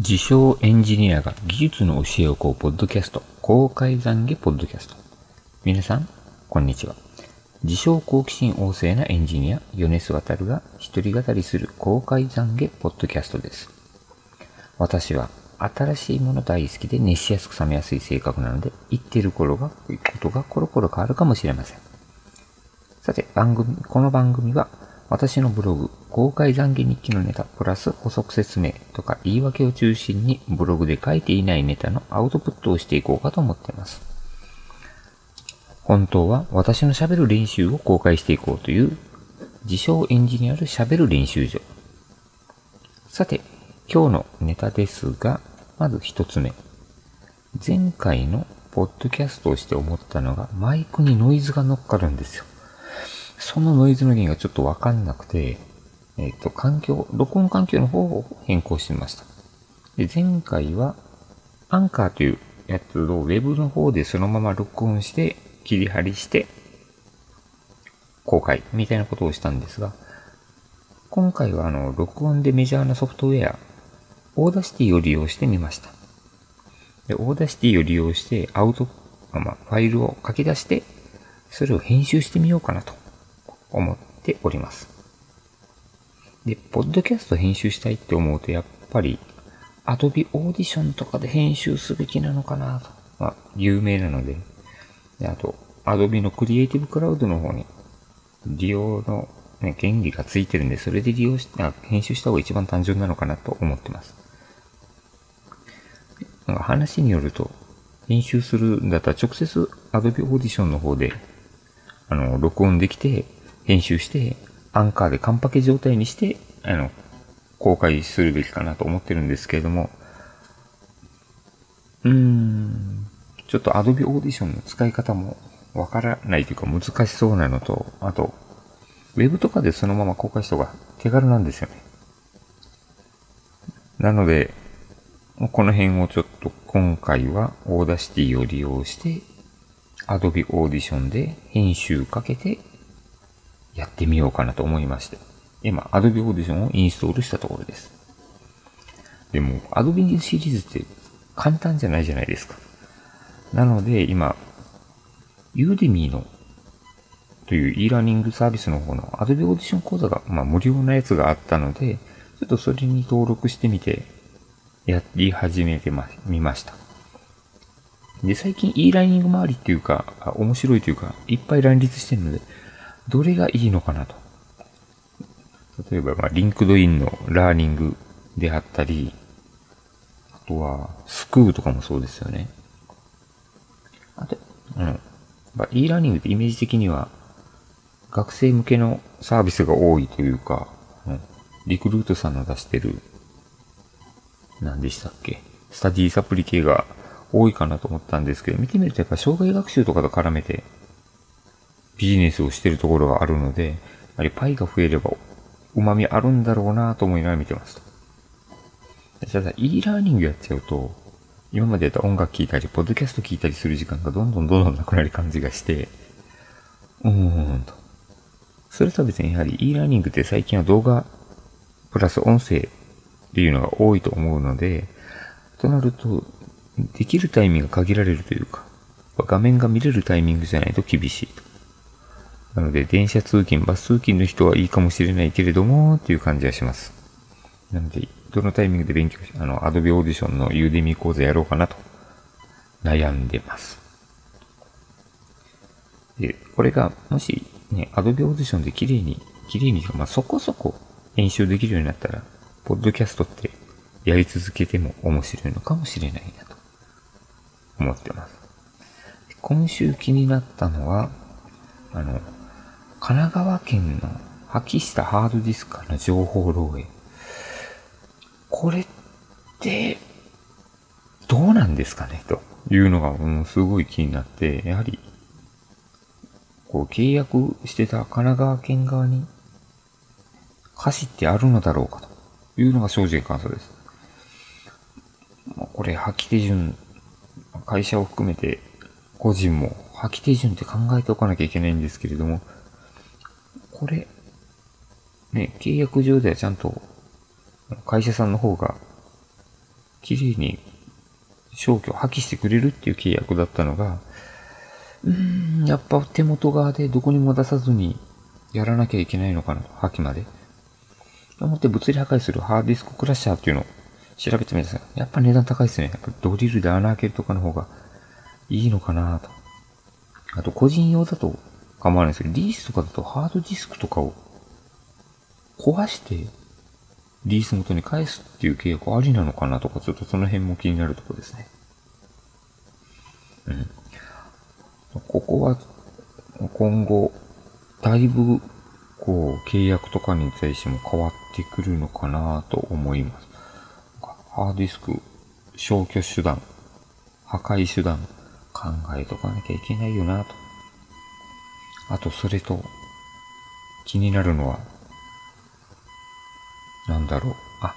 自称エンジニアが技術の教えをこうポッドキャスト、公開懺悔ポッドキャスト。皆さん、こんにちは。自称好奇心旺盛なエンジニア、米須渡が一人語りする公開懺悔ポッドキャストです。私は新しいもの大好きで熱しやすく冷めやすい性格なので、言ってる頃が、ことがコロコロ変わるかもしれません。さて、番組、この番組は私のブログ、公開懺悔日記のネタ、プラス補足説明とか言い訳を中心にブログで書いていないネタのアウトプットをしていこうかと思っています。本当は私の喋る練習を公開していこうという自称エンジニアで喋る練習場。さて、今日のネタですが、まず一つ目。前回のポッドキャストをして思ったのが、マイクにノイズが乗っかるんですよ。そのノイズの原因がちょっとわかんなくて、えっ、ー、と、環境、録音環境の方を変更してみました。で、前回は、アンカーというやつを Web の方でそのまま録音して、切り張りして、公開みたいなことをしたんですが、今回はあの、録音でメジャーなソフトウェア、 Audacity を利用してみました。で、 Audacity を利用して、アウト、まあ、ファイルを書き出して、それを編集してみようかなと思っております。で、ポッドキャスト編集したいって思うと、やっぱり、Adobe Audition とかで編集すべきなのかなと。まあ、有名なので。で、あと、Adobe のクリエイティブクラウドの方に、利用の、ね、原理がついてるんで、それで利用し、あ編集した方が一番単純なのかなと思ってます。なんか話によると、編集するんだったら直接 Adobe Audition の方で、あの、録音できて、編集して、アンカーでカンパケ状態にして、あの、公開するべきかなと思ってるんですけれども、うーん、ちょっと Adobe Audition の使い方もわからないというか難しそうなのと、あと、ウェブとかでそのまま公開した方が手軽なんですよね。なので、この辺をちょっと今回は Audacity を利用して、Adobe Audition で編集かけてやってみようかなと思いまして、今、Adobe Audition をインストールしたところです。でも、Adobe シリーズって簡単じゃないじゃないですか。なので、今、Udemy のという e ラーニングサービスの方の Adobe Audition 講座が、まあ、無料なやつがあったので、ちょっとそれに登録してみて、やり始めてま、みました。で、最近 e ラーニング周りっていうか、面白いというか、いっぱい乱立してるので、どれがいいのかなと。例えば、まあ、 LinkedIn のラーニングであったり、あとは、 Schoo とかもそうですよね。あと、うん。まあ、e ラーニングってイメージ的には、学生向けのサービスが多いというか、うん、リクルートさんの出してる、何でしたっけ？スタディサプリ系が多いかなと思ったんですけど、見てみるとやっぱ障害学習とかと絡めてビジネスをしてるところがあるので、やはりパイが増えれば旨味あるんだろうなと思いながら見てますと。ただ、e ラーニングやっちゃうと、今までやった音楽聴いたり、ポッドキャスト聴いたりする時間がどんどんどんどんなくなる感じがして、うーんと。それとは別にやはり e ラーニングって最近は動画プラス音声っていうのが多いと思うので、となると、できるタイミングが限られるというか、画面が見れるタイミングじゃないと厳しいと。なので、電車通勤、バス通勤の人はいいかもしれないけれども、っていう感じがします。なので、どのタイミングで勉強し、あの、アドビオーディションのユーデミ講座やろうかなと、悩んでます。で、これが、もし、ね、アドビオーディションで綺麗に、綺麗に、まあ、そこそこ編集できるようになったら、ポッドキャストってやり続けても面白いのかもしれないなと思ってます。今週気になったのは、あの、神奈川県の破棄したハードディスクの情報漏洩。これって、どうなんですかねというのが、う、すごい気になって、やはり、こう、契約してた神奈川県側に、歌詞ってあるのだろうかというのが正直感想です。これ、破棄手順、会社を含めて、個人も破棄手順って考えておかなきゃいけないんですけれども、これ、ね、契約上ではちゃんと会社さんの方が綺麗に消去を破棄してくれるっていう契約だったのが、うーん、やっぱ手元側でどこにも出さずにやらなきゃいけないのかなと、破棄まで。と思って物理破壊するハードディスククラッシャーっていうのを調べてみたんですが、やっぱ値段高いですね。やっぱドリルで穴開けるとかの方がいいのかなと。あと個人用だと構わないですけど、リースとかだとハードディスクとかを壊してリース元に返すっていう契約ありなのかなとか、ちょっとその辺も気になるところですね。うん。ここは、今後、だいぶ、こう、契約とかに対しても変わってくるのかなと思います。ハードディスク、消去手段、破壊手段、考えとかなきゃいけないよなと。あと、それと、気になるのは、なんだろう。あ、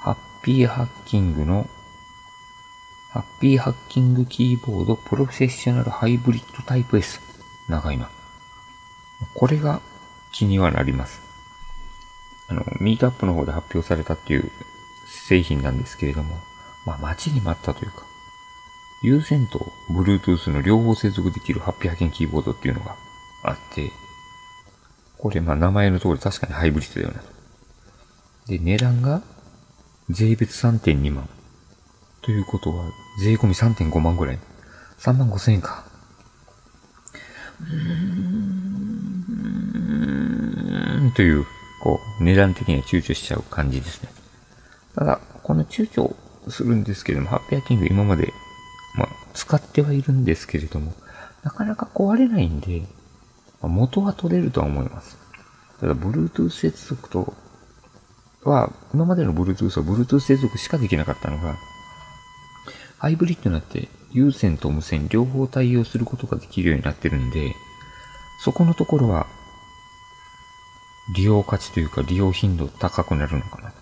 ハッピーハッキングの、ハッピーハッキングキーボードプロフェッショナルハイブリッドタイプ S。長いな。これが気にはなります。あの、ミートアップの方で発表されたっていう製品なんですけれども、まあ待ちに待ったというか、有線と Bluetooth の両方接続できるハッピーハッキングキーボードっていうのがあって、これまあ名前の通り確かにハイブリッドだよね。で、値段が税別3.2万。ということは、税込み3.5万ぐらい。3万5千円か。うーん、という、こう、値段的には躊躇しちゃう感じですね。ただ、この躊躇するんですけれども、ハッピーアキング今まで、まあ、使ってはいるんですけれども、なかなか壊れないんで、まあ、元は取れるとは思います。ただ、Bluetooth 接続とは、今までの Bluetooth は Bluetooth 接続しかできなかったのが、ハイブリッドになって有線と無線両方対応することができるようになってるんで、そこのところは、利用価値というか利用頻度高くなるのかな。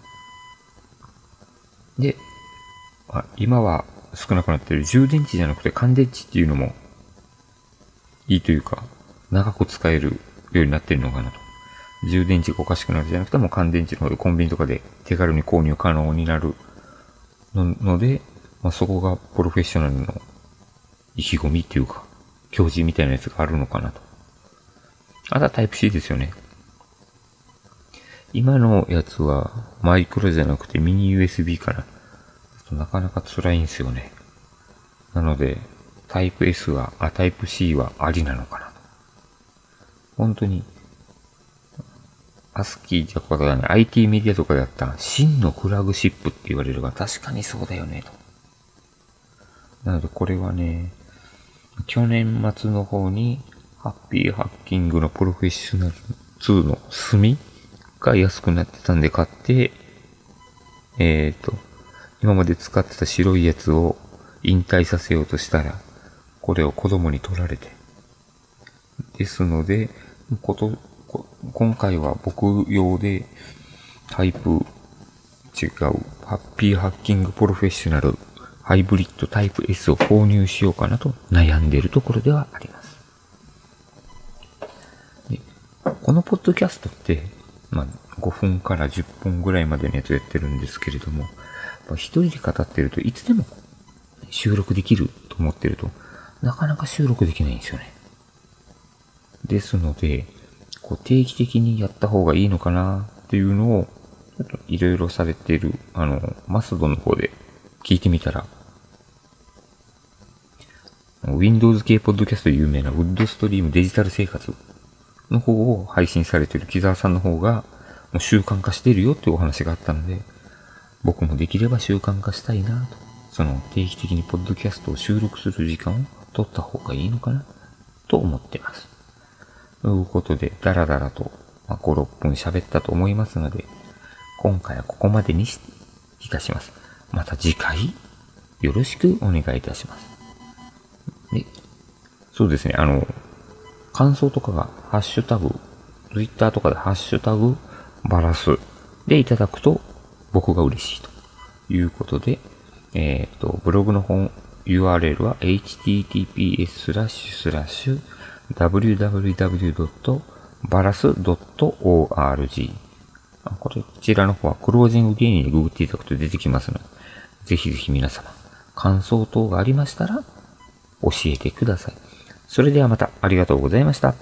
で、あ今は少なくなってる充電池じゃなくて乾電池っていうのもいいというか、長く使えるようになってるのかなと。充電池がおかしくなるじゃなくても乾電池のコンビニとかで手軽に購入可能になるので、まあ、そこがプロフェッショナルの意気込みっていうか、教示みたいなやつがあるのかなと。あとはタイプ C ですよね。今のやつはマイクロじゃなくてミニ USB かな。なかなか辛いんですよね。なので、タイプ S は、あ、タイプ C はありなのかな。本当にアスキーとかだね、IT メディアとかであった真のフラグシップって言われるが確かにそうだよね、と。なのでこれはね、去年末の方に、ハッピーハッキングのプロフェッショナル2の炭が安くなってたんで買って、えっ、ー、と、今まで使ってた白いやつを引退させようとしたら、これを子供に取られて。ですので、こと、今回は僕用でタイプ違うハッピーハッキングプロフェッショナルハイブリッドタイプ S を購入しようかなと悩んでいるところではあります。このポッドキャストって、まあ、5分から10分ぐらいまでのやつやってるんですけれども、一人で語ってるといつでも収録できると思ってると、なかなか収録できないんですよね。ですので、こう定期的にやった方がいいのかなっていうのを、ちょっといろいろされている、あの、マスドの方で聞いてみたら、Windows 系ポッドキャスト有名な Woodstream デジタル生活の方を配信されている木沢さんの方が、もう習慣化してるよっていうお話があったので、僕もできれば習慣化したいなと。その定期的にポッドキャストを収録する時間を取った方がいいのかなと思ってます。ということで、だらだらと、まあ、5、6分喋ったと思いますので、今回はここまでにいたします。また次回、よろしくお願いいたします。で、そうですね、あの、感想とかが、ハッシュタグ、ツイッターとかでハッシュタグ、バラスでいただくと、僕が嬉しいということで、えっ、ー、と、ブログの本 URL は https スラッシュスラッシュ www.baras.org これ、こちらの方はクロージング芸人にググっていただくと出てきますので、ぜひぜひ皆様、感想等がありましたら、教えてください。それではまたありがとうございました。